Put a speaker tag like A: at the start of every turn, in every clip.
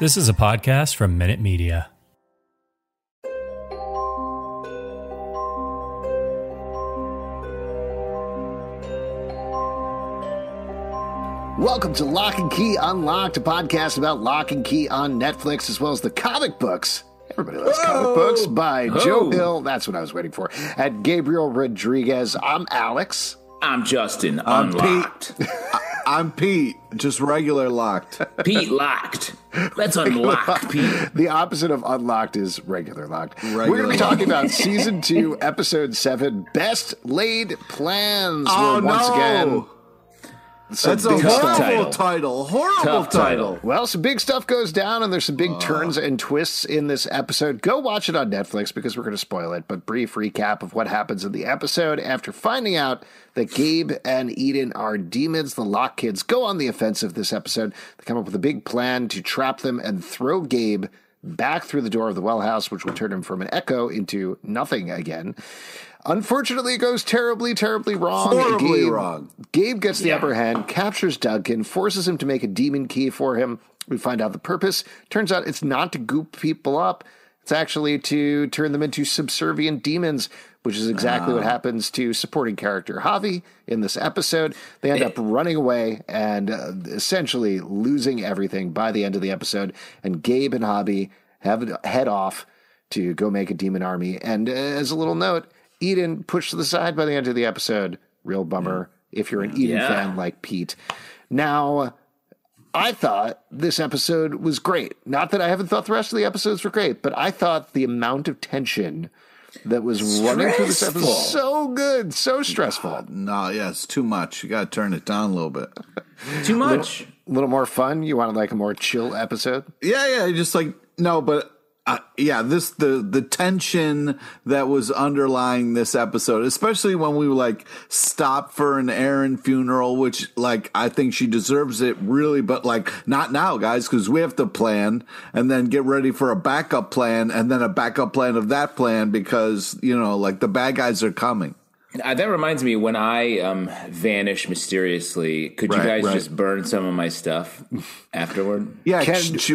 A: This is a podcast from Minute Media.
B: Welcome to Locke and Key Unlocked, a podcast about Locke and Key on Netflix, as well as the comic books. Everybody loves comic books by Joe Hill. That's what I was waiting for. At Gabriel Rodriguez. I'm Alex.
C: I'm Justin.
D: I'm
C: Unlocked.
D: Pete. I'm Pete. Just regular locked.
C: Pete locked. Let's unlock Pete.
B: The opposite of unlocked is regular locked.
D: Regular
B: We're going to be talking about season two, episode seven, best laid plans.
D: Oh,
B: once
D: no.
B: again. Some
D: That's a horrible
C: title.
D: title. Horrible
C: Tough title.
D: title.
B: Well, some big stuff goes down, and there's some big ah. turns and twists in this episode. Go watch it on Netflix because we're going to spoil it. But brief recap of what happens in the episode after finding out that Gabe and Eden are demons. The Locke Kids go on the offensive this episode. They come up with a big plan to trap them and throw Gabe back through the door of the well house, which will turn him from an echo into nothing again. Unfortunately, it goes terribly, terribly wrong.
D: Horribly
B: Gabe,
D: wrong.
B: Gabe gets the
C: Yeah.
B: upper hand, captures Duncan, forces him to make a demon key for him. We find out the purpose. Turns out it's not to goop people up. It's actually to turn them into subservient demons, which is exactly what happens to supporting character Javi in this episode. They end up running away and uh, essentially losing everything by the end of the episode. And Gabe and Javi have head off to go make a demon army. And uh, as a little note, Eden pushed to the side by the end of the episode. Real bummer if you're an Eden
C: Yeah.
B: fan like Pete. Now, I thought this episode was great. Not that I haven't thought the rest of the episodes were great, but I thought the amount of tension that was running through this episode was so good, so stressful.
D: No, yeah, it's too much. You got to turn it down a little bit.
C: Too much.
B: A little more fun. You wanted like a more chill episode?
D: Yeah, yeah, just like no, but uh, yeah, this the the tension that was underlying this episode, especially when we like stop for an Erin funeral, which like I think she deserves it really, but like not now, guys, because we have to plan and then get ready for a backup plan and then a backup plan of that plan because you know like the bad guys are coming.
C: Uh, that reminds me when I um, vanish mysteriously. Could you guys
D: right.
C: just burn some of my stuff afterward?
D: Yeah,
B: Can,
D: sh- sh-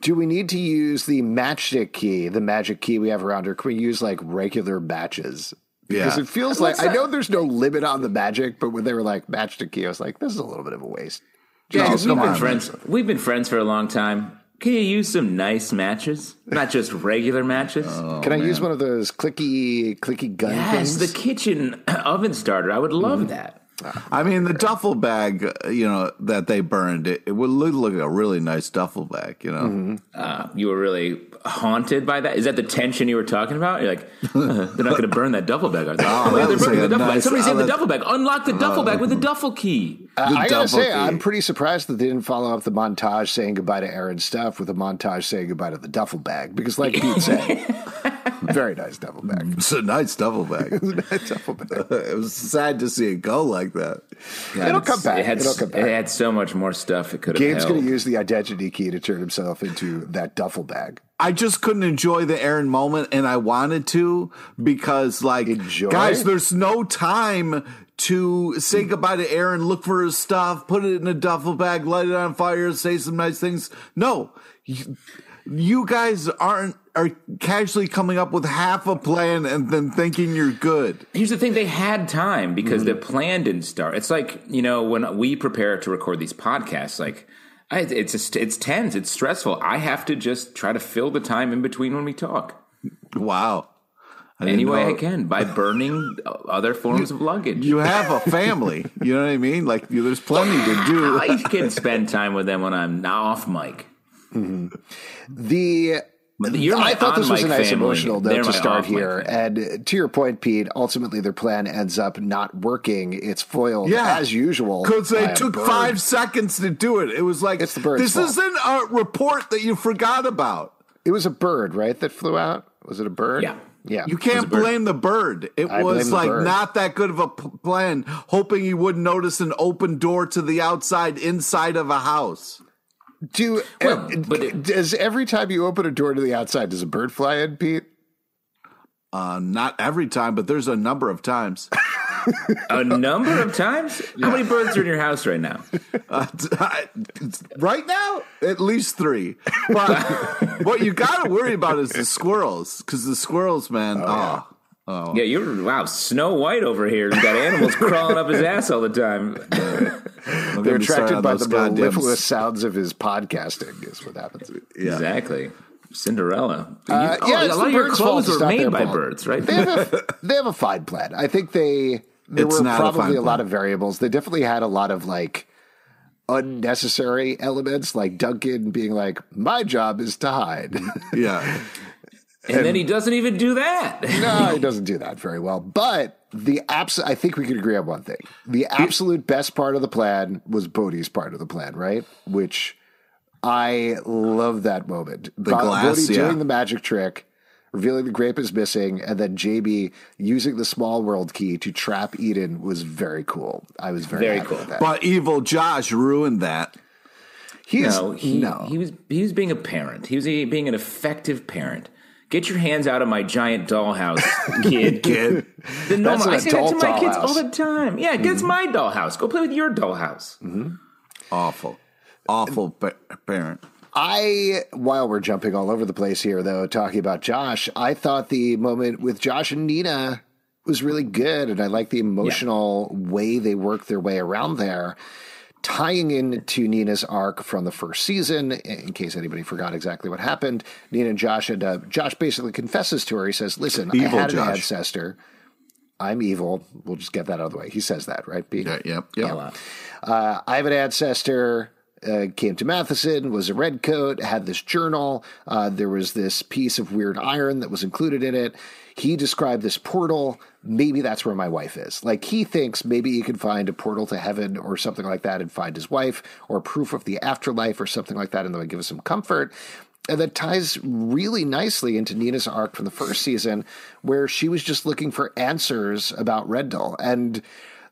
B: do we need to use the matchstick key, the magic key we have around her? Can we use like regular matches? Because
D: Yeah.
B: it feels like I know there's no limit on the magic, but when they were like matchstick key, I was like, this is a little bit of a waste.
C: Yeah,
D: Just
C: we've been
D: on.
C: friends. We've been friends for a long time. Can you use some nice matches, not just regular matches?
B: Can I use one of those clicky clicky gun
C: yes,
B: things?
C: the kitchen oven starter. I would love mm-hmm. that.
D: I mean, the duffel bag, uh, you know, that they burned, it, it would look like a really nice duffel bag, you know.
C: Uh, you were really haunted by that. Is that the tension you were talking about? You're like, "Uh, they're not going to burn that duffel bag, are they? Oh,
D: that
C: they're burning
D: like
C: the
D: a
C: duffel bag. Somebody's
D: oh,
C: in the duffel bag. Unlock the duffel bag with the duffel key.
B: Uh,
D: The
B: I gotta say,
D: key.
B: I'm pretty surprised that they didn't follow up the montage saying goodbye to Erin's stuff with a montage saying goodbye to the duffel bag. Because, like Pete said, very nice duffel bag.
D: It's a nice duffel bag.
B: nice duffel
D: it was sad to see it go like that.
C: God,
B: It'll come back.
C: It had,
B: It'll come back.
C: It had so much more stuff it could have
B: Gabe's going to use the identity key to turn himself into that duffel bag.
D: I just couldn't enjoy the Erin moment, and I wanted to because, like,
B: Enjoy?
D: guys, there's no time to say goodbye to Erin, look for his stuff, put it in a duffel bag, light it on fire, say some nice things. No, you, you guys aren't are casually coming up with half a plan and then thinking you're good.
C: Here's the thing: they had time because
B: Mm-hmm.
C: the plan didn't start. It's like you know when we prepare to record these podcasts, like I, it's just, it's tense, it's stressful. I have to just try to fill the time in between when we talk
D: Wow. I
C: any way
D: know-
C: I can by burning other forms of luggage.
D: You have a family. you know what I mean? Like, you, there's plenty to do.
C: I can spend time with them when I'm not off mic.
B: The
C: You're my Mm-hmm.
B: I thought this was a nice
C: family.
B: emotional
C: They're
B: note to start here.
C: family.
B: And to your point, Pete, ultimately their plan ends up not working. It's foiled
D: Yeah.
B: as usual.
D: Because they took five seconds to do it. It was like
B: It's the bird's
D: this
B: fault.
D: isn't a report that you forgot about.
B: It was a bird, right? That flew out. Was it a bird?
C: Yeah.
B: Yeah.
D: You can't blame the bird. It
B: I
D: was like
B: bird.
D: not that good of a p- plan, hoping you wouldn't notice an open door to the outside inside of a house.
B: Do
C: Well,
B: uh,
C: but it-
B: does every time you open a door to the outside, does a bird fly in, Pete?
D: Uh, not every time, but there's a number of times.
C: A number of times? How many birds are in your house right now?
D: Uh, right now, at least three. But what you got to worry about is the squirrels, because the squirrels, man, oh,
C: Yeah, you're wow, Snow White over here. You got animals crawling up his ass all the time.
D: don't
B: They're
D: get me started
B: attracted by the
D: goddamn
B: mellifluous sounds of his podcasting, is what happens.
D: Yeah.
C: Exactly. Cinderella.
B: Uh,
C: You-
B: yeah,
C: oh, a lot of your clothes
B: It's
C: were made by
B: fault.
C: birds, right?
B: They have a they have a fine plan. I think they there
D: It's
B: were
D: not a
B: probably
D: fine
B: a, lot of variables. They definitely had a lot of like unnecessary elements, like Duncan being like, "My job is to hide."
D: Yeah.
C: and then he doesn't even do that.
B: no, he doesn't do that very well. But the abs- I think we could agree on one thing: the absolute best part of the plan was Bode's part of the plan, right? Which I love that moment. The
D: glass,
B: Bode
D: yeah.
B: doing the magic trick, revealing the grape is missing, and then JB using the small world key to trap Eden was very cool. I was very,
C: Very
B: happy
C: cool.
B: with that.
D: But evil Josh ruined that.
B: He's
C: No, he,
B: no.
C: he was he was being a parent. He was being an effective parent. Get your hands out of my giant dollhouse, kid.
D: Kid.
C: The normal,
B: an
C: I say that to my kids
B: dollhouse.
C: all the time. Yeah, get my dollhouse. Go play with your dollhouse. Mm-hmm.
D: Awful. Awful pa- parent.
B: I, while we're jumping all over the place here, though, talking about Josh, I thought the moment with Josh and Nina was really good. And I like the emotional way they work their way around there, tying into Nina's arc from the first season. In case anybody forgot exactly what happened, Nina and Josh had, uh, Josh basically confesses to her. He says, Listen, I
D: Evil
B: had an ancestor. I'm evil. We'll just get that out of the way. He says that, right, Pete?
D: Yeah, yep, yep.
C: Yeah.
B: Uh, I have an ancestor. Uh, came to Matheson, was a redcoat, had this journal. Uh, there was this piece of weird iron that was included in it. He described this portal. Maybe that's where my wife is. Like he thinks maybe he can find a portal to heaven or something like that and find his wife or proof of the afterlife or something like that, and that would give us some comfort. And that ties really nicely into Nina's arc from the first season, where she was just looking for answers about Rendell. And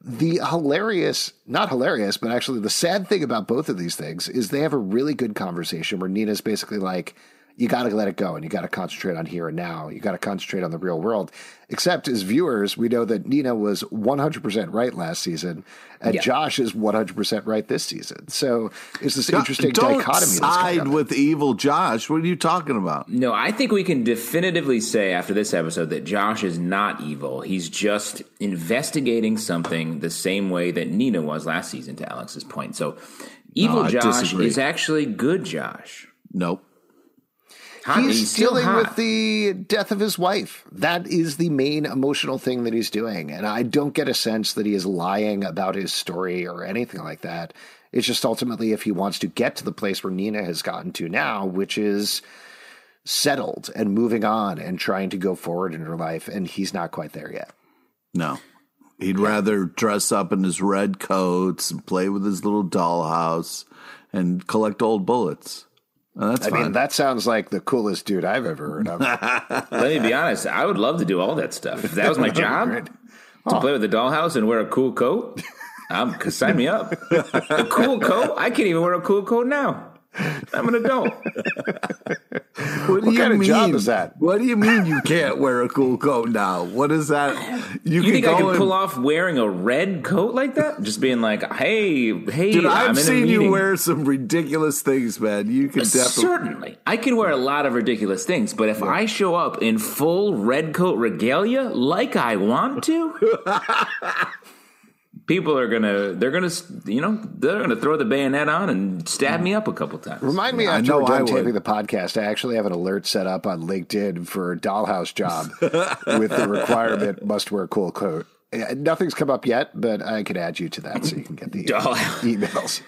B: the hilarious, not hilarious, but actually the sad thing about both of these things is they have a really good conversation where Nina's basically like, you got to let it go and you got to concentrate on here and now. You got to concentrate on the real world. Except as viewers, we know that Nina was 100% right last season and
C: Yeah.
B: Josh is 100% right this season. So it's this interesting
D: Don't
B: dichotomy. that's
D: side with evil Josh. What are you talking about?
C: No, I think we can definitively say after this episode that Josh is not evil. He's just investigating something the same way that Nina was last season, to Alex's point. So, evil
D: I
C: Josh
D: disagree.
C: is actually good Josh.
D: Nope.
C: Hot-
B: he's,
C: still
B: dealing
C: hot.
B: with the death of his wife. That is the main emotional thing that he's doing. And I don't get a sense that he is lying about his story or anything like that. It's just ultimately if he wants to get to the place where Nina has gotten to now, which is settled and moving on and trying to go forward in her life. And he's not quite there yet.
D: No. He'd rather dress up in his red coats and play with his little dollhouse and collect old bullets. And that's
B: I
D: fine.
B: mean, that sounds like the coolest dude I've ever heard of.
C: Let me be honest. I would love to do all that stuff. If that was my job, to play with the dollhouse and wear a cool coat, I'm sign me up. A cool coat? I can't even wear a cool coat now. I'm an adult.
D: what do
B: what
D: you
B: kind of
D: mean?
B: job is that?
D: What do you mean you can't wear a cool coat now? What is that?
C: You
D: can
C: think I can
D: and-
C: pull off wearing a red coat like that? Just being like, hey, hey,
D: Dude,
C: I'm
D: I've seen you wear some ridiculous things, man. You can definitely.
C: Certainly. I can wear a lot of ridiculous things, but if I show up in full red coat regalia like I want to, people are gonna they're gonna you know they're gonna throw the bayonet on and stab me up a couple times.
B: Remind me
D: I
B: after
D: know
B: we're done
D: I would.
B: taping the podcast, I actually have an alert set up on LinkedIn for a dollhouse job with the requirement must wear a cool coat. Nothing's come up yet, but I could add you to that so you can get the
C: Dollhouse.
B: emails.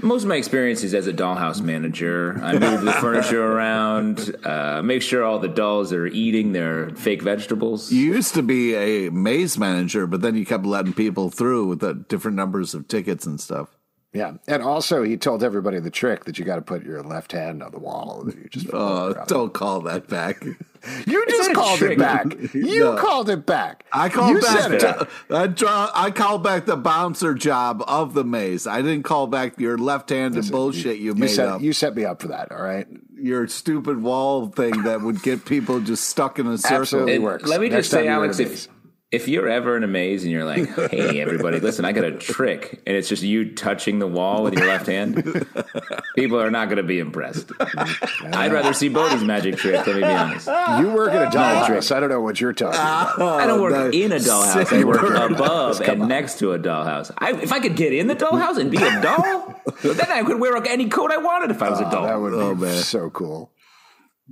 C: Most of my experiences as a dollhouse manager, I move the furniture around, uh, make sure all the dolls are eating their fake vegetables.
D: You used to be a maze manager, but then you kept letting people through with the different numbers of tickets and stuff.
B: Yeah, and also he told everybody the trick that you got to put your left hand on the wall. That you just
D: Oh, don't call that back.
B: you just
C: not
B: called it back. You
D: No.
B: called it back.
D: I called
B: you
D: back.
B: said it.
D: The, I, draw, I called back the bouncer job of the maze. I didn't call back your left-handed bullshit you,
B: You
D: made
B: set,
D: up.
B: you set me up for that. All right.
D: your stupid wall thing that would get people just stuck in a circle.
B: Absolutely.
C: And
B: works.
C: Let me
B: Next
C: just say,
B: you're
C: Alex, if
B: maze.
C: If you're ever in a maze and you're like, "Hey, everybody, listen, I got a trick," and it's just you touching the wall with your left hand, people are not going to be impressed. Mm-hmm. I'd rather see Bode's magic trick. Let me be honest.
B: You work in a dollhouse. So I don't know what you're talking about.
C: I don't work
D: that
C: in a dollhouse. I
D: same
C: work above and next to a dollhouse. I, if I could get in the dollhouse and be a doll, then I could wear any coat I wanted if I was a ah, doll.
B: That would
D: Oh,
B: be
D: man.
B: so cool.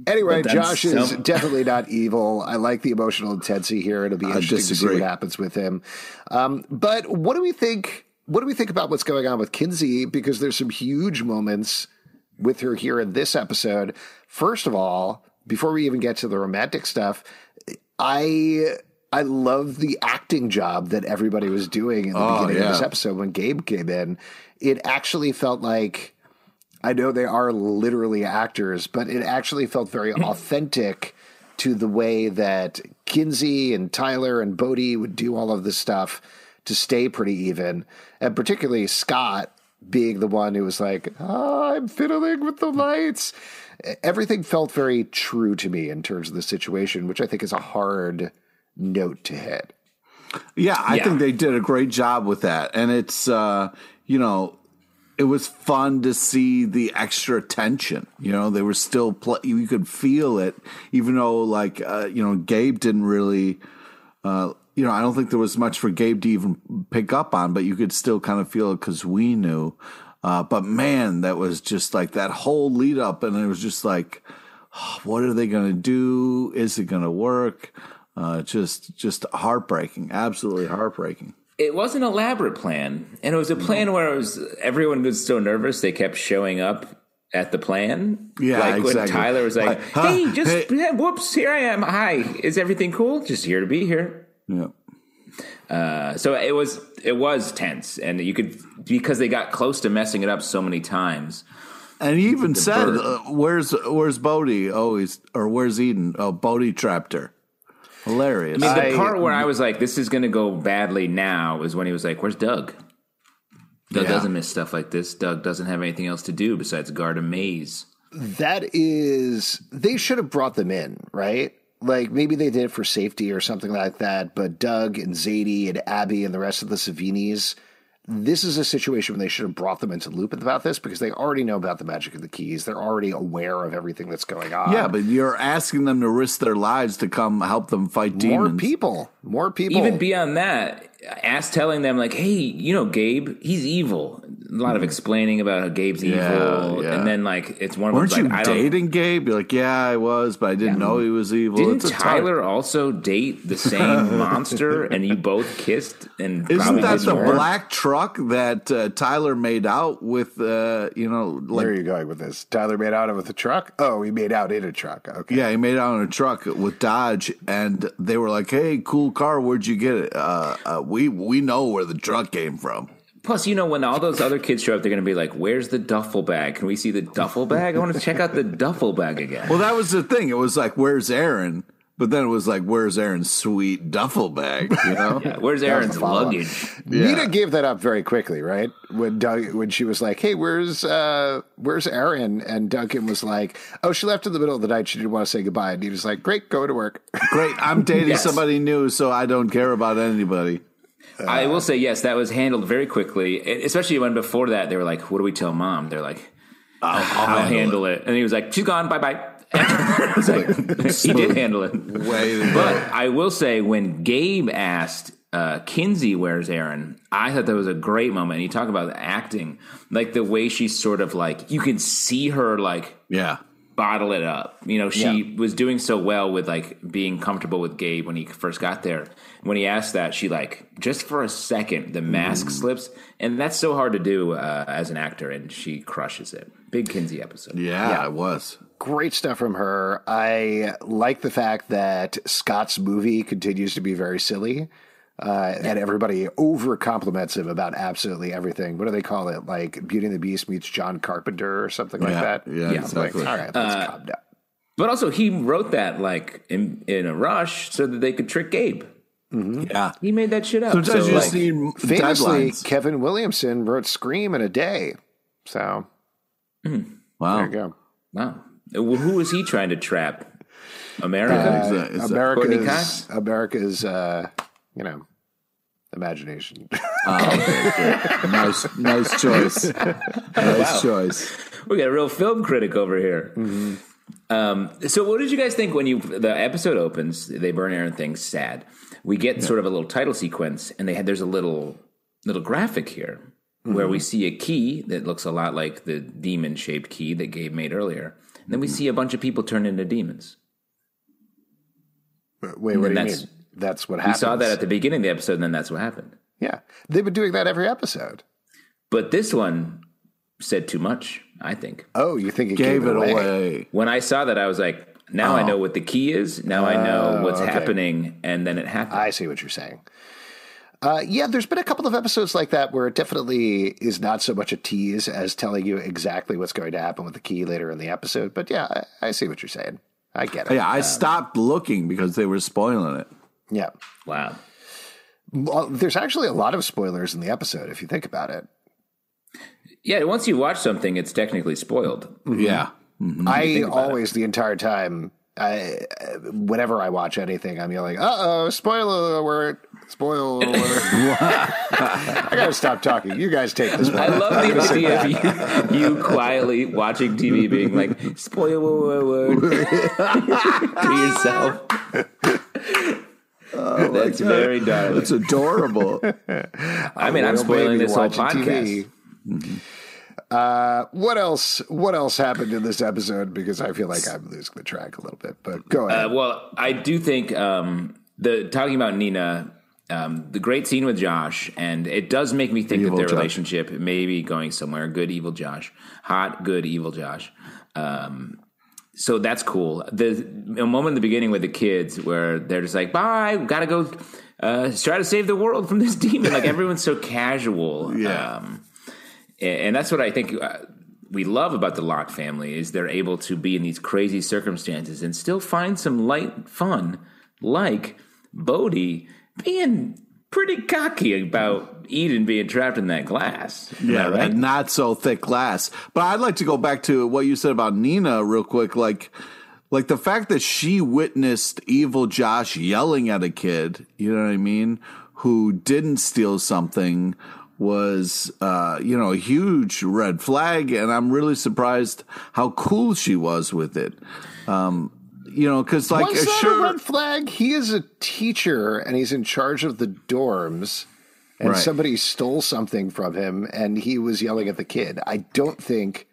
B: Anyway, Josh is
C: some-
B: definitely not evil. I like the emotional intensity here. It'll be interesting to see what happens with him. Um, but what do we think? What do we think about what's going on with Kinsey? Because there's some huge moments with her here in this episode. First of all, before we even get to the romantic stuff, I I love the acting job that everybody was doing in the
D: Oh,
B: beginning of this episode when Gabe came in. It actually felt like I know they are literally actors, but it actually felt very authentic to the way that Kinsey and Tyler and Bode would do all of this stuff to stay pretty even. And particularly Scott being the one who was like, oh, I'm fiddling with the lights. Everything felt very true to me in terms of the situation, which I think is a hard note to hit.
D: Yeah, I
C: Yeah.
D: think they did a great job with that. And it's, uh, you know, it was fun to see the extra tension. You know, they were still, pl- you could feel it, even though, like, uh, you know, Gabe didn't really, uh, you know, I don't think there was much for Gabe to even pick up on, but you could still kind of feel it because we knew. Uh, but man, that was just like that whole lead up, and it was just like, what are they going to do? Is it going to work? Uh, just, just heartbreaking, absolutely heartbreaking.
C: It was an elaborate plan, and it was a plan where it was everyone was so nervous they kept showing up at the plan.
D: Yeah,
C: like when. Tyler was like,
D: Like, huh,
C: "Hey, just
D: hey."
C: yeah, whoops, here I am. Hi, is everything cool? Just here to be here."
D: Yeah.
C: Uh, so it was it was tense, and you could because they got close to messing it up so many times.
D: And he even said, uh, "Where's Where's Bode? Oh, he's or where's Eden? Oh, Bode trapped her. Hilarious.
C: I mean, the
B: I-
C: part where I was like, "This is going to go badly now," is when he was like, "Where's Doug?" Doug
D: Yeah.
C: doesn't miss stuff like this. Doug doesn't have anything else to do besides guard a maze.
B: That is, they should have brought them in, right? Like maybe they did it for safety or something like that. But Doug and Zadie and Abby and the rest of the Savinis, this is a situation where they should have brought them into loop about this because they already know about the magic of the keys. They're already aware of everything that's going on.
D: yeah, but you're asking them to risk their lives to come help them fight
B: more
D: demons.
B: More people, more people.
C: Even beyond that, ask telling them like, "Hey, you know, Gabe, he's evil." A lot of explaining about how Gabe's
D: Yeah,
C: evil,
D: yeah.
C: and then like it's one of
D: Weren't
C: those,
D: you
C: like, I don't-
D: dating Gabe? You're like, yeah, I was, but I didn't know he was evil.
C: Didn't
D: It's a tough-
C: Tyler also date the same monster, and you both kissed? And
D: Isn't that the
C: more?
D: black truck that uh, Tyler made out with? Uh, you know,
B: Where are you going with this? Tyler made out with a truck? Oh, he made out in a truck. Okay.
D: yeah, he made out in a truck with Dodge, and they were like, "Hey, cool car, where'd you get it? Uh, uh, we we know where the truck came from."
C: Plus, you know, when all those other kids show up, they're going to be like, "Where's the duffel bag? Can we see the duffel bag? I want to check out the duffel bag again."
D: Well, that was the thing. It was like, "Where's Erin?" But then it was like, "Where's Erin's sweet duffel bag?" You know.
C: Yeah, Where's Erin's
B: the follow-up.
C: luggage?
B: Nina gave that up very quickly, right? When Doug, when she was like, "Hey, where's uh, where's Erin?" and Duncan was like, "Oh, she left in the middle of the night. She didn't want to say goodbye." And Nina's like, "Great, go to work."
D: Great. I'm dating
C: Yes.
D: somebody new, so I don't care about anybody.
C: I will say yes, that was handled very quickly. Especially when before that they were like, "What do we tell mom?" They're like, "I'll, handle it. and he was like, "She's gone, bye bye." like he did handle it.
D: Wait,
C: But I will say, when Gabe asked uh, Kinsey, "Where's Erin?" I thought that was a great moment. And you talk about the acting, like the way she's sort of like you can see her like
D: yeah.
C: Bottle it up. You know, she was doing so well with like being comfortable with Gabe when he first got there. When he asked that, she like just for a second the mask slips, and that's so hard to do uh, as an actor, and she crushes it. Big Kinsey episode.
D: Yeah, Yeah, it was.
B: Great stuff from her. I like the fact that Scott's movie continues to be very silly. Uh, and everybody over compliments him about absolutely everything. What do they call it? Like Beauty and the Beast meets John Carpenter or something like that.
D: yeah,
B: Like,
D: exactly.
B: all right, let's uh, calm down.
C: But also, he wrote that like in in a rush so that they could trick Gabe. Mm-hmm.
D: Yeah.
C: He made that shit up.
D: Sometimes
C: So,
D: you
C: like,
D: need
B: Famously,
D: deadlines.
B: Kevin Williamson wrote Scream in a day. So hmm.
D: Wow.
B: there you go.
C: wow, uh, Well, who was he trying to trap? Uh, America.
D: Is that- is that-
B: America's America's uh, you know imagination.
D: Oh, okay, good. nice, nice choice. Nice choice.
C: we got a real film critic over here. Mm-hmm. Um, so, what did you guys think when you the episode opens? They burn Erin things sad. We get sort of a little title sequence, and they had there's a little little graphic here where we mm-hmm. see a key that looks a lot like the demon shaped key that Gabe made earlier. And then we mm-hmm. see a bunch of people turn into demons.
B: Wait, what do you
C: that's-
B: mean? That's what
C: We
B: happened.
C: saw that at the beginning of the episode, and then that's what happened.
B: Yeah, they've been doing that every episode.
C: But this one said too much, I think.
B: Oh, you think it
D: Gave
B: gave,
D: it
B: away?
D: away.
C: When I saw that, I was like, now I know what the key is. Now I know what's
B: Oh, okay.
C: happening. And then it happened.
B: I see what you're saying. Uh, yeah, there's been a couple of episodes like that where it definitely is not so much a tease as telling you exactly what's going to happen with the key later in the episode. But yeah, I, I see what you're saying. I get it.
D: Yeah, I stopped looking because they were spoiling it.
B: Yeah.
C: wow.
B: Well, there's actually a lot of spoilers in the episode if you think about it.
C: Yeah, once you watch something, it's technically spoiled.
D: Yeah.
B: I always, the entire time, I, whenever I watch anything, I'm yelling, "Uh oh, spoiler alert! Spoiler alert!" I gotta stop talking. You guys take this one.
C: I love the idea of you, you quietly watching TV being like, spoiler alert to yourself. That's very darling.
D: It's adorable.
C: I mean, I'm spoiling this whole podcast.
B: TV. Uh, what else? What else happened in this episode? Because I feel like I'm losing the track a little bit. But go ahead.
C: Uh, well, I do think um, the talking about Nina, um, the great scene with Josh, and it does make me think
D: Evil
C: that their
D: Josh.
C: relationship may be going somewhere. Good, evil Josh, hot, good, evil Josh. Um, so that's cool. The a moment in the beginning with the kids where they're just like, "Bye, gotta go." Uh, try to save the world from this demon. Like everyone's so casual.
D: Yeah.
C: Um, and, and that's what I think uh, we love about the Locke family is they're able to be in these crazy circumstances and still find some light fun, like Bode being pretty cocky about Eden being trapped in that glass.
D: Yeah,
C: right?
D: that not so thick glass. But I'd like to go back to what you said about Nina real quick. Like, like the fact that she witnessed evil Josh yelling at a kid, you know what I mean, who didn't steal something was, uh, you know, a huge red flag. And I'm really surprised how cool she was with it. Um, you know, because like,
B: Was that
D: sure,
B: a red flag? He is a teacher and he's in charge of the dorms. And
D: Right.
B: somebody stole something from him, and he was yelling at the kid. I don't think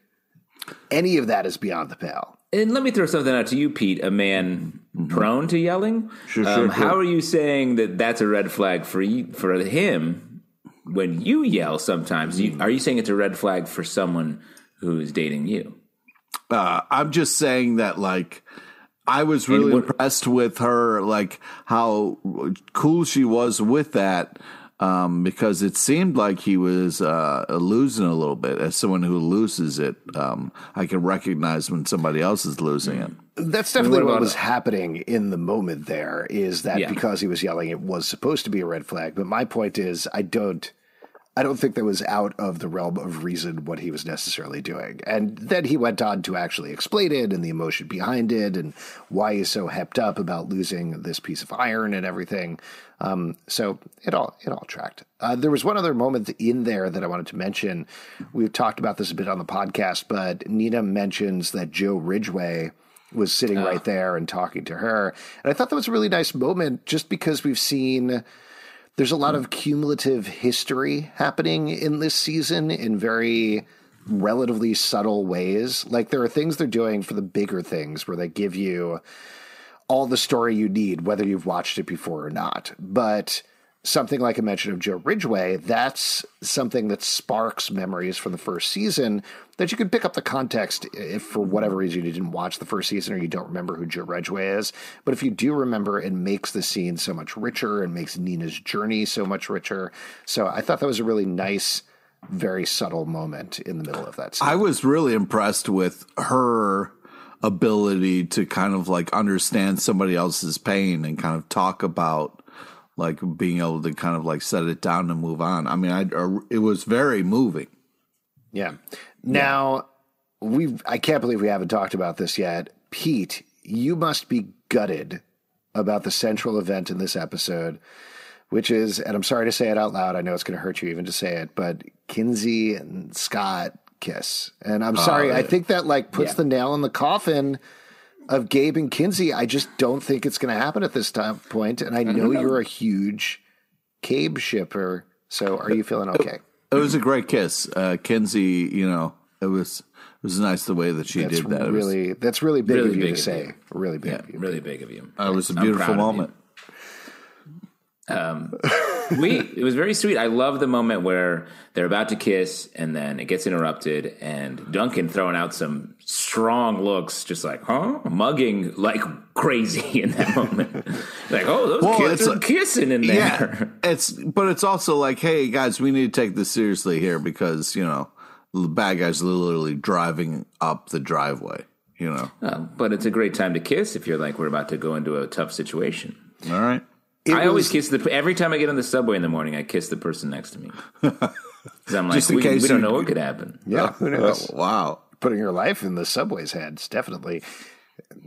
B: any of that is beyond the pale.
C: And let me throw something out to you, Pete, a man prone to yelling.
D: Mm-hmm. Sure,
C: um,
D: sure,
C: How are you saying that that's a red flag for you, for him when you yell? Sometimes
D: Mm-hmm.
C: you, are you saying it's a red flag for someone who is dating you?
D: uh, I'm just saying that like I was really
C: what-
D: impressed with her, like how cool she was with that. Um, because it seemed like he was uh, losing a little bit. As someone who loses it, um, I can recognize when somebody else is losing it.
B: That's definitely
C: what
B: what,
C: about-
B: was happening in the moment there is that
C: Yeah.
B: because he was yelling, it was supposed to be a red flag. But my point is, I don't. I don't think that was out of the realm of reason what he was necessarily doing. And then he went on to actually explain it and the emotion behind it and why he's so hepped up about losing this piece of iron and everything. Um, so it all it all tracked. Uh, there was one other moment in there that I wanted to mention. We've talked about this a bit on the podcast, but Nina mentions that Joe Ridgway was sitting right there and talking to her. And I thought that was a really nice moment just because we've seen there's a lot hmm. of cumulative history happening in this season in very relatively subtle ways. Like there are things they're doing for the bigger things where they give you all the story you need, whether you've watched it before or not. But something like a mention of Joe Ridgway, that's something that sparks memories from the first season that you can pick up the context if for whatever reason you didn't watch the first season or you don't remember who Joe Ridgway is. But if you do remember, it makes the scene so much richer and makes Nina's journey so much richer. So I thought that was a really nice, very subtle moment in the middle of that scene.
D: I was really impressed with her ability to kind of like understand somebody else's pain and kind of talk about like being able to kind of like set it down and move on. I mean, I uh, it was very moving.
B: Yeah. Now we I can't believe we haven't talked about this yet. Pete, you must be gutted about the central event in this episode, which is, and I'm sorry to say it out loud. I know it's going to hurt you even to say it, but Kinsey and Scott kiss. And I'm oh, sorry, I think that like puts
C: Yeah.
B: the nail in the coffin of Gabe and Kinsey. I just don't think it's going to happen at this time point. And I know you're a huge Cabe shipper. So are you feeling okay?
D: It was a great kiss. Uh, Kinsey, you know, it was it was nice the way that she
B: That's
D: did that. It was,
B: really that's really big
C: Really
B: of you
C: big
B: to
C: of
B: say.
C: you.
B: Really big of you.
C: Really big of you.
D: it was a
C: I'm
D: beautiful
C: proud
D: moment.
C: we it was very sweet. I love the moment where they're about to kiss and then it gets interrupted and Duncan throwing out some strong looks, just like huh, mugging like crazy in that moment. like oh, those
D: Well,
C: kids are kissing in there.
D: Yeah, it's but it's also like, hey guys, we need to take this seriously here because you know the bad guys literally driving up the driveway. You know,
C: Uh, but it's a great time to kiss if you're like we're about to go into a tough situation.
D: all right.
B: It
C: I always kiss the every time I get on the subway in the morning. I kiss the person next to me because I'm like,
D: Just in
C: we,
D: case
C: we don't
D: you-
C: know what could happen.
B: Yeah, who knows?
D: Oh, wow.
B: Putting your life in the subway's hands, definitely.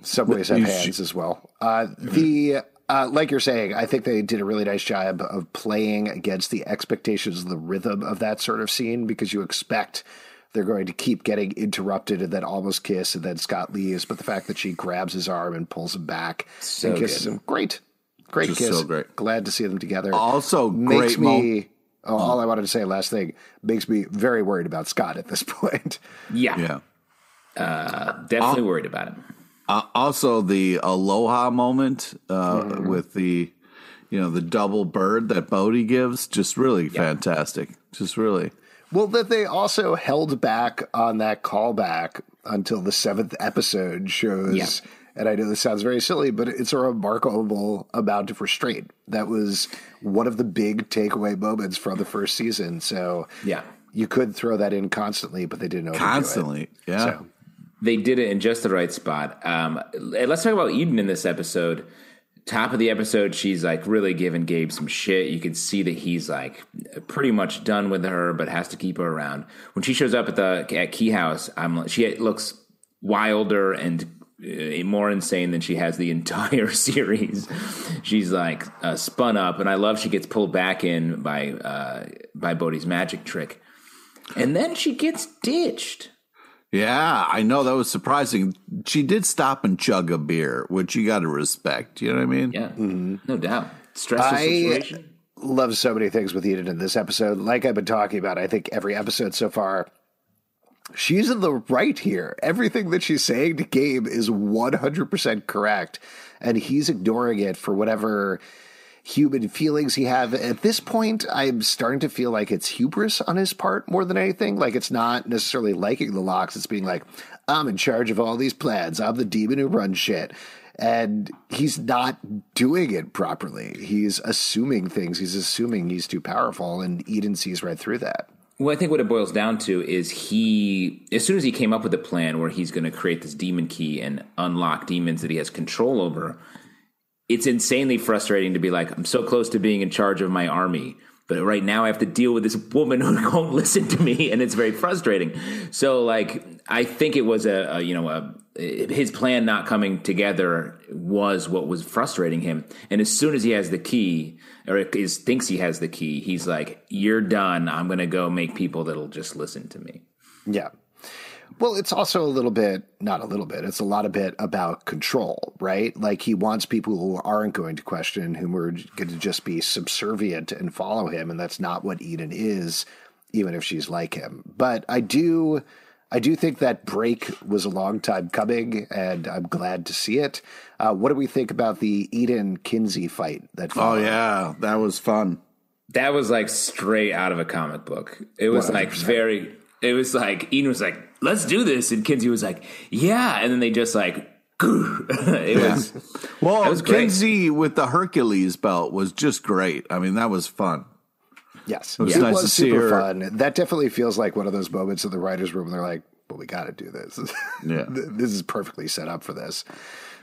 B: Subways have
D: You
B: hands as well. Uh, the uh, like you're saying, I think they did a really nice job of playing against the expectations, of the rhythm of that sort of scene, because you expect they're going to keep getting interrupted and then almost kiss, and then Scott leaves. But the fact that she grabs his arm and pulls him back
C: So
B: and kisses
C: good.
B: him, great, great
D: Just
B: kiss.
D: so great.
B: Glad to see them together.
D: Also,
B: makes
D: great mo-
B: me. oh, all I wanted to say, last thing, makes me very worried about Scott at this point.
C: Yeah,
D: Yeah.
C: definitely worried about him.
D: Uh, also, the aloha moment uh,
B: Mm-hmm.
D: with the, you know, the double bird that Bode gives, just really fantastic. Just really.
B: Well, that they also held back on that callback until the seventh episode shows.
C: Yeah.
B: And I know this sounds very silly, but it's a remarkable amount of restraint. That was one of the big takeaway moments from the first season. So
C: Yeah.
B: you could throw that in constantly, but they didn't overdo it.
D: Constantly. Yeah.
B: So
C: They did it in just the right spot. Um, let's talk about Eden in this episode. Top of the episode, she's like really giving Gabe some shit. You can see that he's like pretty much done with her, but has to keep her around. When she shows up at the at Key House, I'm she looks wilder and more insane than she has the entire series. She's like uh, spun up, and I love she gets pulled back in by uh, by Bode's magic trick, and then she gets ditched.
D: Yeah, I know that was surprising. She did stop and chug a beer, which you got to respect. You know what I mean?
C: Yeah, no doubt. Stressful
B: I-
C: situation.
B: love so many things with Eden in this episode. Like I've been talking about, I think every episode so far, she's in the right here. Everything that she's saying to Gabe is 100% correct. And he's ignoring it for whatever human feelings he have. At this point, I'm starting to feel like it's hubris on his part more than anything. Like it's not necessarily liking the Lockes. It's being like, I'm in charge of all these plans. I'm the demon who runs shit. And he's not doing it properly. He's assuming things. He's assuming he's too powerful, and Eden sees right through that.
C: Well, I think what it boils down to is he, as soon as he came up with a plan where he's going to create this demon key and unlock demons that he has control over, it's insanely frustrating to be like, I'm so close to being in charge of my army, but right now I have to deal with this woman who won't listen to me, and it's very frustrating. So, like, I think it was a, a you know, a, his plan not coming together was what was frustrating him. And as soon as he has the key, or is thinks he has the key, he's like, "You're done. I'm going to go make people that'll just listen to me."
B: Yeah. Well, it's also a little bit, not a little bit, it's a lot of bit about control, right? Like he wants people who aren't going to question, whom are going to just be subservient and follow him. And that's not what Eden is. even if she's like him. But I do. I do think that break was a long time coming, and I'm glad to see it. Uh, what do we think about the Eden Kinsey fight? That
D: Oh yeah, that was fun.
C: That was like straight out of a comic book. It was like very. It was like Eden was like, "Let's do this," and Kinsey was like, "Yeah," and then they just like, it was.
D: Well,
C: That was.
D: Kinsey with the Hercules belt was just great. I mean, that was fun.
B: Yes,
D: was
B: it
D: nice
B: was
D: to see
B: super
D: her-
B: fun. That definitely feels like one of those moments in the writers' room. They're like, "Well, we got to do this.
D: Yeah.
B: this is perfectly set up for this.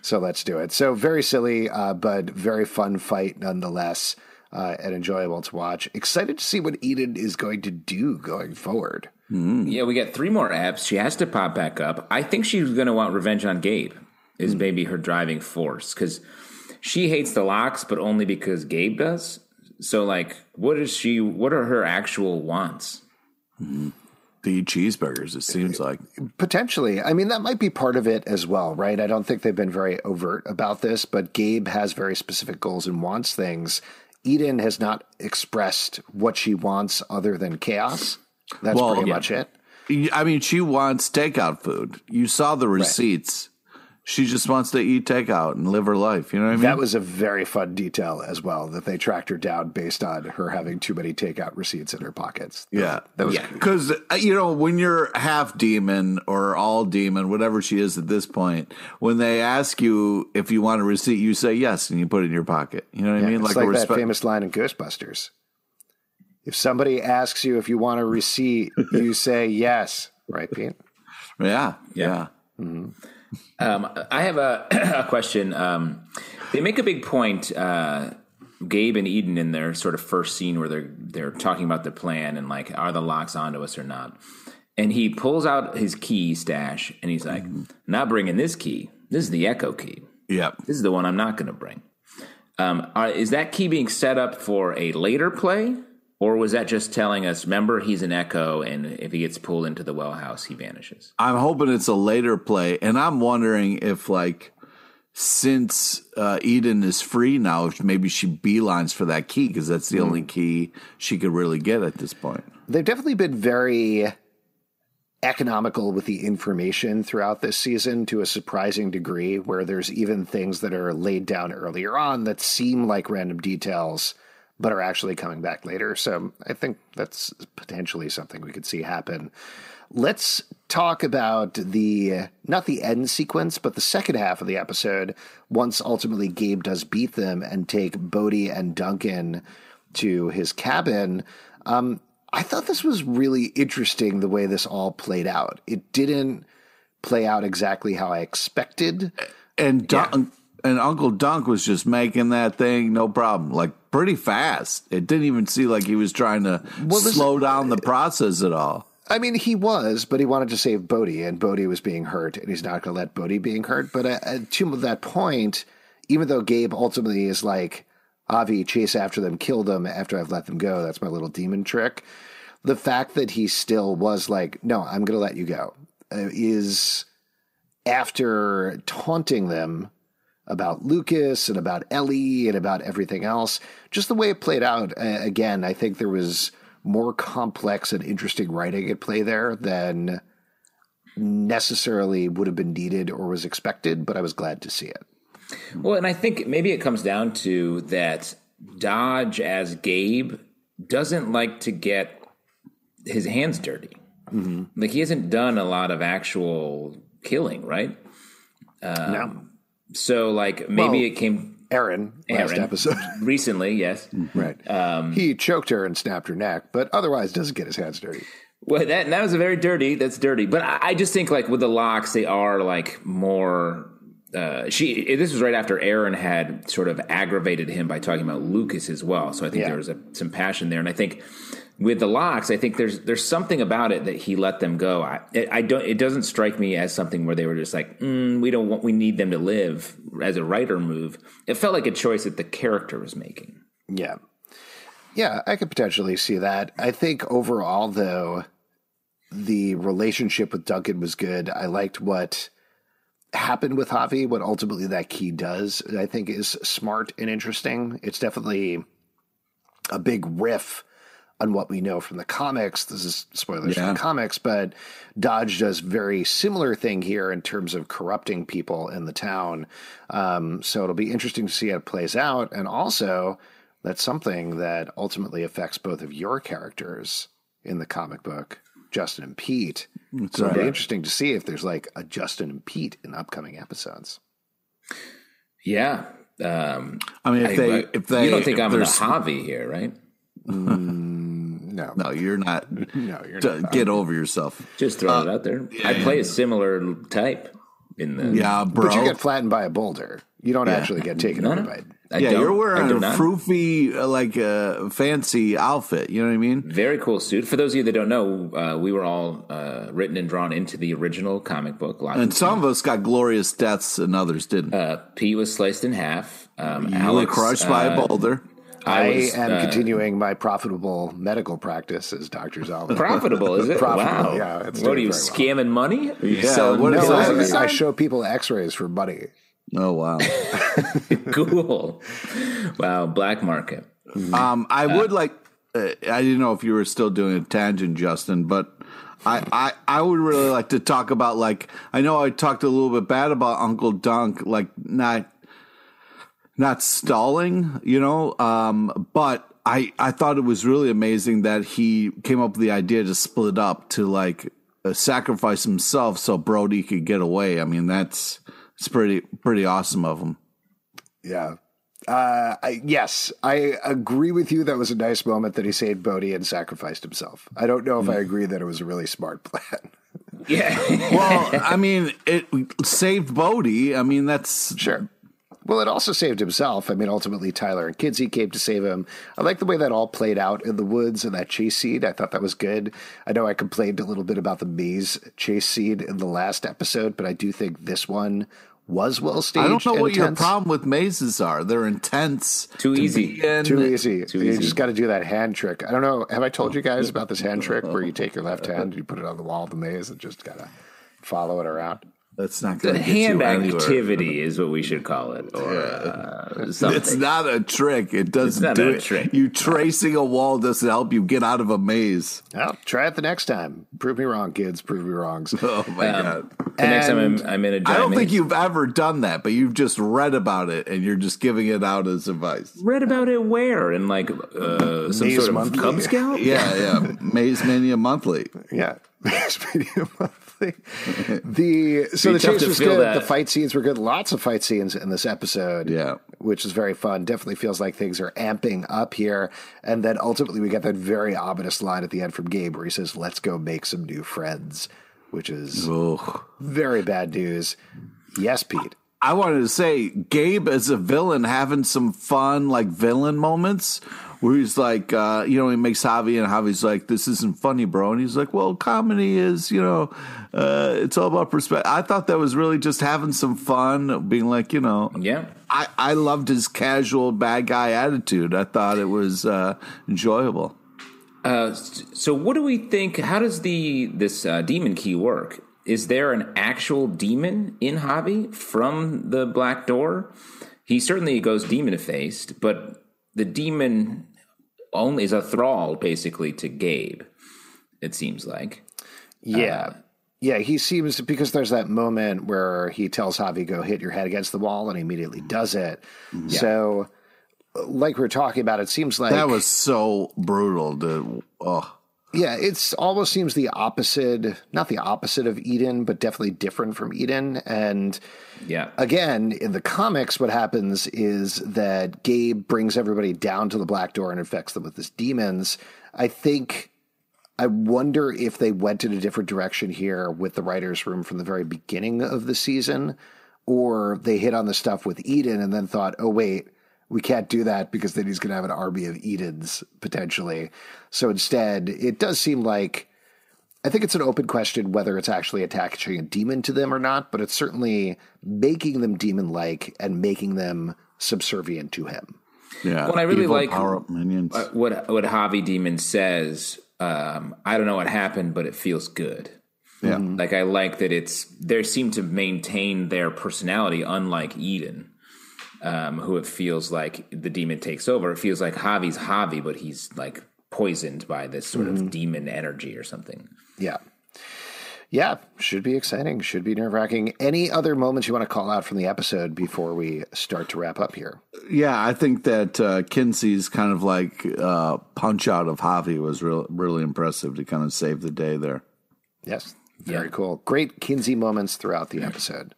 B: So let's do it." So very silly, uh, but very fun fight nonetheless, uh, and enjoyable to watch. Excited to see what Eden is going to do going forward.
C: Yeah, we got three more apps. She has to pop back up. I think she's going to want revenge on Gabe. Is maybe her driving force because she hates the Lockes, but only because Gabe does. So, like, what is she? What are her actual wants? Mm-hmm.
D: To eat cheeseburgers, it seems like.
B: Potentially. I mean, that might be part of it as well, right? I don't think they've been very overt about this, but Gabe has very specific goals and wants things. Eden has not expressed what she wants other than chaos. That's
D: Well,
B: pretty
D: yeah.
B: much it.
D: I mean, she wants takeout food. You saw the receipts. She just wants to eat takeout and live her life. You know what I mean?
B: That was a very fun detail as well that they tracked her down based on her having too many takeout receipts in her pockets. That-
D: Yeah.
B: That was
C: Yeah.
D: Because, uh, you know, when you're half demon or all demon, whatever she is at this point, when they ask you if you want a receipt, you say yes and you put it in your pocket. You know what
B: Yeah,
D: I mean?
B: it's
D: a
B: like, that
D: respect-
B: famous line in Ghostbusters. If somebody asks you if you want a receipt, you say yes. Right, Pete?
D: Yeah. Yeah.
C: Um, I have a, a question. Um, they make a big point. Uh, Gabe and Eden in their sort of first scene where they're they're talking about the plan and like, are the Lockes onto us or not? And he pulls out his key stash and he's like, "Not bringing this key. This is the Echo key.
D: Yeah.
C: This is the one I'm not going to bring." Um, are, is that key being set up for a later play, or was that just telling us? Remember, he's an Echo, and if he gets pulled into the well house, he vanishes.
D: I'm hoping it's a later play, and I'm wondering if like since uh, Eden is free now, if maybe she beelines for that key because that's the only key she could really get at this point.
B: They've definitely been very economical with the information throughout this season to a surprising degree, where there's even things that are laid down earlier on that seem like random details, but are actually coming back later. So I think that's potentially something we could see happen. Let's talk about the not the end sequence, but the second half of the episode. Once ultimately Gabe does beat them and take Bode and Duncan to his cabin. Um, I thought this was really interesting the way this all played out. It didn't play out exactly how I expected.
D: And Dunk, and Uncle Dunk was just making that thing no problem, like pretty fast. It didn't even seem like he was trying to
B: this-
D: slow down the process at all.
B: I mean, he was, but he wanted to save Bode, and Bode was being hurt, and he's not going to let Bode being hurt. But uh, uh, to that point, even though Gabe ultimately is like, Avi, chase after them, kill them after I've let them go. That's my little demon trick. The fact that he still was like, no, I'm going to let you go, uh, is after taunting them about Lucas and about Ellie and about everything else, just the way it played out. Uh, again, I think there was more complex and interesting writing at play there than necessarily would have been needed or was expected, but I was glad to see it.
C: Well, and I think maybe it comes down to that Dodge as Gabe doesn't like to get his hands dirty. Like he hasn't done a lot of actual killing, right?
B: no.
C: So, like maybe
B: Well,
C: it came
B: Erin, last
C: Erin.
B: episode.
C: recently, yes. Mm-hmm.
B: right. Um, he choked her and snapped her neck, but otherwise doesn't get his hands dirty.
C: Well, that that was a very dirty. That's dirty. But I, I just think like with the Lockes, they are like more. Uh, she. Eh, this was right after Erin had sort of aggravated him by talking about Lucas as well. So I think
B: Yeah.
C: there was a, some passion there, and I think with the Lockes, I think there's there's something about it that he let them go. I, I don't. It doesn't strike me as something where they were just like, mm, we don't want. We need them to live as a writer move. It felt like a choice that the character was making.
B: Yeah. Yeah, I could potentially see that. I think overall, though, the relationship with Duncan was good. I liked what happened with Javi, what ultimately that key does, I think is smart and interesting. It's definitely a big riff on what we know from the comics. This is spoilers
D: Yeah.
B: from the comics, but Dodge does very similar thing here in terms of corrupting people in the town. Um, so it'll be interesting to see how it plays out, and also that's something that ultimately affects both of your characters in the comic book, Justin and Pete. so it'll be interesting to see if there's like a Justin and Pete in upcoming episodes.
C: Yeah. Um,
D: I mean, if
C: I-
D: they if they
C: you don't think I'm the
D: there's-
C: Javi here, right?
B: No,
D: No, you're not.
B: no, you're
D: D-
B: not.
D: Get over yourself.
C: Just throwing it out there. I play a similar type in the.
D: Yeah, bro.
B: But you get flattened by a boulder. You don't actually get taken
C: No,
B: over
C: no.
B: by it.
C: I
D: yeah,
C: don't.
D: you're wearing a
C: not.
D: froofy, uh, like uh, fancy outfit. You know what I mean?
C: Very cool suit. For those of you that don't know, uh, we were all uh, written and drawn into the original comic book. Lots
D: And
C: of-
D: some of us got glorious deaths, and others didn't.
C: uh, P was sliced in half. Um,
D: you
C: Alex,
D: were crushed by
C: uh,
D: a boulder.
B: I,
C: was,
B: am
C: uh,
B: continuing my profitable medical practice as Dr. Zalman.
C: Profitable, is it?
B: Profitable,
C: wow.
B: yeah, it's
C: what are you
B: very
C: scamming money? Are you
D: Yeah,
C: selling
D: what is
B: No,
D: that?
B: I, I show people x-rays for money.
D: Oh wow.
C: cool. Wow, black market.
D: Um, I would like. Uh, I didn't know if you were still doing a tangent, Justin, but I, I, I would really like to talk about like I know I talked a little bit bad about Uncle Dunk, like not not stalling, you know, um, but I I thought it was really amazing that he came up with the idea to split up to like uh, sacrifice himself so Bode could get away. I mean, that's it's pretty pretty awesome of him.
B: Yeah. Uh, I, yes, I agree with you. That was a nice moment that he saved Bode and sacrificed himself. I don't know if I agree that it was a really smart plan.
C: Yeah.
D: Well, I mean, it saved Bode. I mean, that's
B: Sure. Well, it also saved himself. I mean, ultimately, Tyler and Kinsey came to save him. I like the way that all played out in the woods and that chase scene. I thought that was good. I know I complained a little bit about the maze chase scene in the last episode, but I do think this one was well staged.
D: I don't know
B: and
D: what your problem with mazes are. They're intense.
C: Too
D: to
C: easy.
D: be.
B: Too easy.
C: Too
B: you
C: easy.
B: just got to do that hand trick. I don't know. Have I told you guys about this hand trick where you take your left hand, you put it on the wall of the maze, and just gotta follow it around?
D: That's not going to get
C: hand
D: you anywhere.
C: activity is what we should call it, or uh, something.
D: It's not a trick. It doesn't
C: not
D: do
C: a
D: it.
C: trick.
D: You tracing a wall doesn't help you get out of a maze.
B: Well, try it the next time. Prove me wrong, kids. Prove me wrong.
D: Oh my god!
C: The next time I'm, I'm in a giant
D: I don't think
C: maze.
D: you've ever done that, but you've just read about it and you're just giving it out as advice.
C: read about it where in like uh, some
B: Maze
C: sort of
B: Monthly.
C: Cub Scout.
D: Yeah, yeah. Maze Mania Monthly.
B: Yeah. Speaking of monthly, the so the
C: tough
B: chase was good.
C: that.
B: The fight scenes were good. Lots of fight scenes in this episode.
D: Yeah.
B: which is very fun. Definitely feels like things are amping up here. And then ultimately, we get that very ominous line at the end from Gabe where he says, "Let's go make some new friends," which is
D: Oh.
B: very bad news. Yes, Pete.
D: I wanted to say Gabe as a villain having some fun like villain moments where he's like, uh, you know, he makes Javi and Javi's like, this isn't funny, bro. And he's like, well, comedy is, you know, uh, it's all about perspective. I thought that was really just having some fun, being like, you know,
C: Yeah.
D: I, I loved his casual bad guy attitude. I thought it was uh, enjoyable.
C: Uh, so what do we think? How does the this uh, demon key work? Is there an actual demon in Javi from the black door? He certainly goes demon faced, but the demon only is a thrall basically to Gabe. It seems like.
B: Yeah. yeah, he seems because there's that moment where he tells Javi go hit your head against the wall and he immediately does it. So like we are talking about, it seems like
D: That was so brutal. To, oh.
B: Yeah, it's almost seems the opposite, not the opposite of Eden, but definitely different from Eden. And
C: Yeah.
B: again, in the comics, what happens is that Gabe brings everybody down to the black door and infects them with his demons. I think, I wonder if they went in a different direction here with the writer's room from the very beginning of the season, or they hit on the stuff with Eden and then thought, oh, wait, we can't do that because then he's going to have an army of Edens potentially. So instead, it does seem like I think it's an open question whether it's actually attaching a demon to them or not, but it's certainly making them demon like and making them subservient to him.
D: Yeah.
C: What I really
D: Evil
C: like-
D: power up minions.
C: Uh, what what Javi Demon says. Um, I don't know what happened, but it feels good.
D: yeah.
C: Like I like that it's they seem to maintain their personality, unlike Eden, um, who it feels like the demon takes over. It feels like Javi's Javi, but he's like poisoned by this sort of demon energy or something.
B: Yeah. Yeah, should be exciting. Should be nerve wracking. Any other moments you want to call out from the episode before we start to wrap up here?
D: Yeah, I think that uh, Kinsey's kind of like uh, punch out of Javi was real, really impressive to kind of save the day there.
B: Yes, very cool. Great Kinsey moments throughout the episode.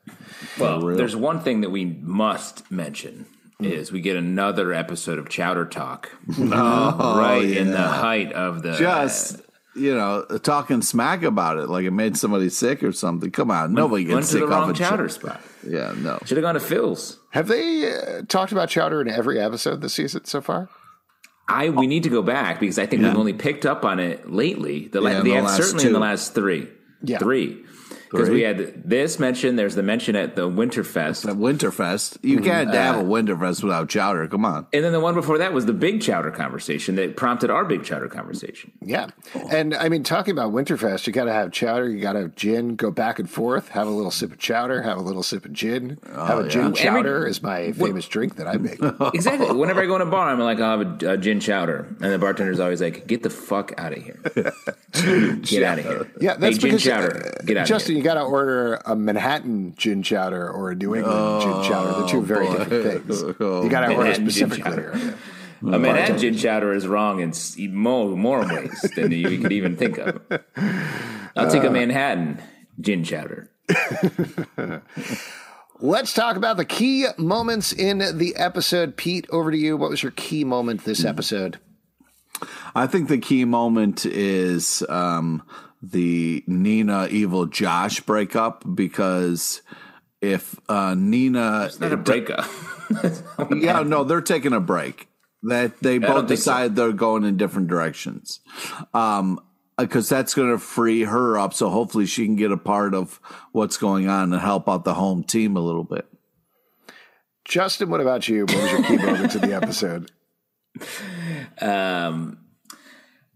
C: Well, there's one thing that we must mention is we get another episode of Chowder Talk. right in the height of the
D: Just you know, talking smack about it like it made somebody sick or something. Come on, nobody
C: went
D: gets
C: to
D: sick
C: the
D: off a
C: chowder
D: ch-
C: spot.
D: Yeah, no.
C: Should have gone to Phil's.
B: Have they uh, talked about Chowder in every episode this season so far?
C: I we need to go back because I think we've only picked up on it lately. The,
D: Yeah, in
C: the
D: the
C: ad-
D: last
C: certainly in the last three,
B: Yeah.
C: Three, because we had this mention. There's the mention at the Winterfest,
D: At Winterfest, you can't have a Winterfest without chowder. Come on.
C: and then the one before that was the big chowder conversation that prompted our big chowder conversation.
B: Yeah. And I mean, talking about Winterfest, you got to have chowder, you got to have gin, go back and forth, have a little sip of chowder, have a little sip of gin. have a gin chowder is my famous drink that I make.
C: Exactly. Whenever I go in a bar, I'm like, I'll have a, a gin chowder, and the bartender's always like, "Get the fuck out of here! Get out of here!"
B: Yeah, that's
C: hey, gin
B: because
C: chowder.
B: uh,
C: Get out
B: Justin,
C: of
B: you got to order a Manhattan gin chowder or a New England gin chowder. They're two very different things. You got to order
C: Manhattan gin
B: specifically.
C: chowder. here. A Manhattan gin chowder is wrong in more more ways than you could even think of. I'll
B: Uh,
C: take a Manhattan gin chowder.
B: Let's talk about the key moments in the episode. Pete, over to you. What was your key moment this episode?
D: I think the key moment is um, the Nina Evil Josh breakup because if uh, Nina,
C: Not a breakup.
D: yeah, no, they're taking a break. That they both
C: think so.
D: decide they're going in different directions. Um, because that's going to free her up, so hopefully she can get a part of what's going on and help out the home team a little bit.
B: Justin, what about you? What was your key moment to the episode?
C: Um,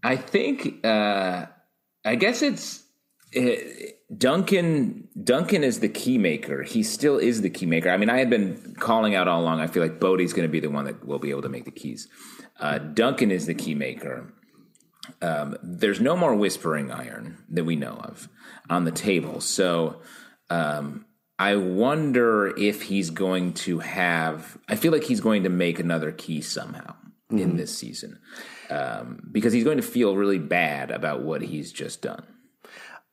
C: I think uh, I guess it's uh, Duncan. Duncan is the key maker. He still is the key maker. I mean, I had been calling out all along. I feel like Bode's going to be the one that will be able to make the keys. Uh, Duncan is the key maker. Um, there's no more whispering iron that we know of on the table. So um, I wonder if he's going to have. I feel like he's going to make another key somehow in this season um, because he's going to feel really bad about what he's just done.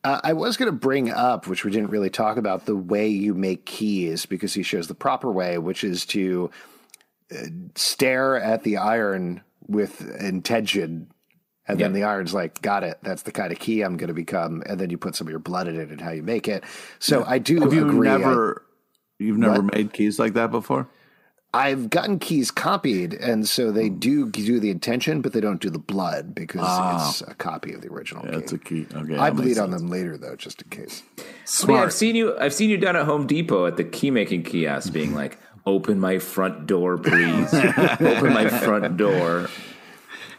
B: Uh, I was going to bring up, which we didn't really talk about, the way you make keys because he shows the proper way, which is to uh, stare at the iron with intention. And then
C: Yeah.
B: the iron's like, got it. That's the kind of key I'm going to become. And then you put some of your blood in it and how you make it. So I do
D: Have you
B: agree. I-
D: never, you've never
B: What?
D: made keys like that before?
B: I've gotten keys copied, and so they
D: Hmm.
B: do do the intention, but they don't do the blood because it's a copy of the original.
D: Ah. That's
B: key.
D: a key. Okay,
B: I
D: that
B: bleed on them later, though, just in case.
C: I mean, I've seen you. I've seen you down at Home Depot at the key making kiosk, being like, "Open my front door, please. Open my front door."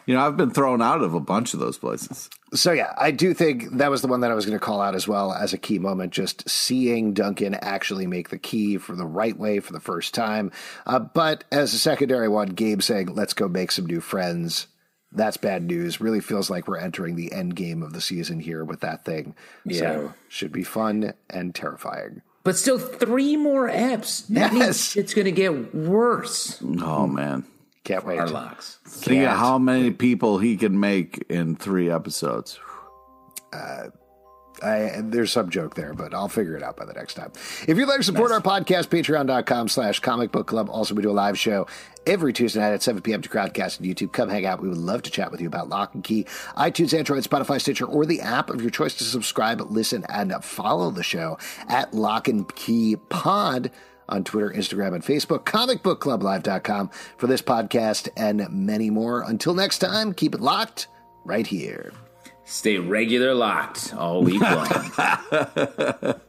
D: You know, I've been thrown out of a bunch of those places.
B: So yeah, I do think that was the one that I was going to call out as well as a key moment. Just seeing Duncan actually make the key for the right way for the first time. Uh, but as a secondary one, Gabe saying, "Let's go make some new friends." That's bad news. Really feels like we're entering the end game of the season here with that thing.
C: Yeah.
B: So should be fun and terrifying.
C: But still, three more eps.
B: Yes.
C: it's going to get worse.
D: Oh man,
B: Can't wait.
C: Our locks.
D: think of how many people he can make in three episodes.
B: Uh, I, there's some joke there, but I'll figure it out by the next time. If you'd like to support our podcast, patreon.com slash comic book club. Also, we do a live show every Tuesday night at 7 p.m. to Crowdcast and YouTube. Come hang out. We would love to chat with you about Locke and Key, iTunes, Android, Spotify, Stitcher, or the app of your choice to subscribe, listen, and follow the show at Locke and Key Pod on Twitter, Instagram, and Facebook, comicbookclublive.com for this podcast and many more. Until next time, keep it locked right here.
C: Stay regular locked all week long.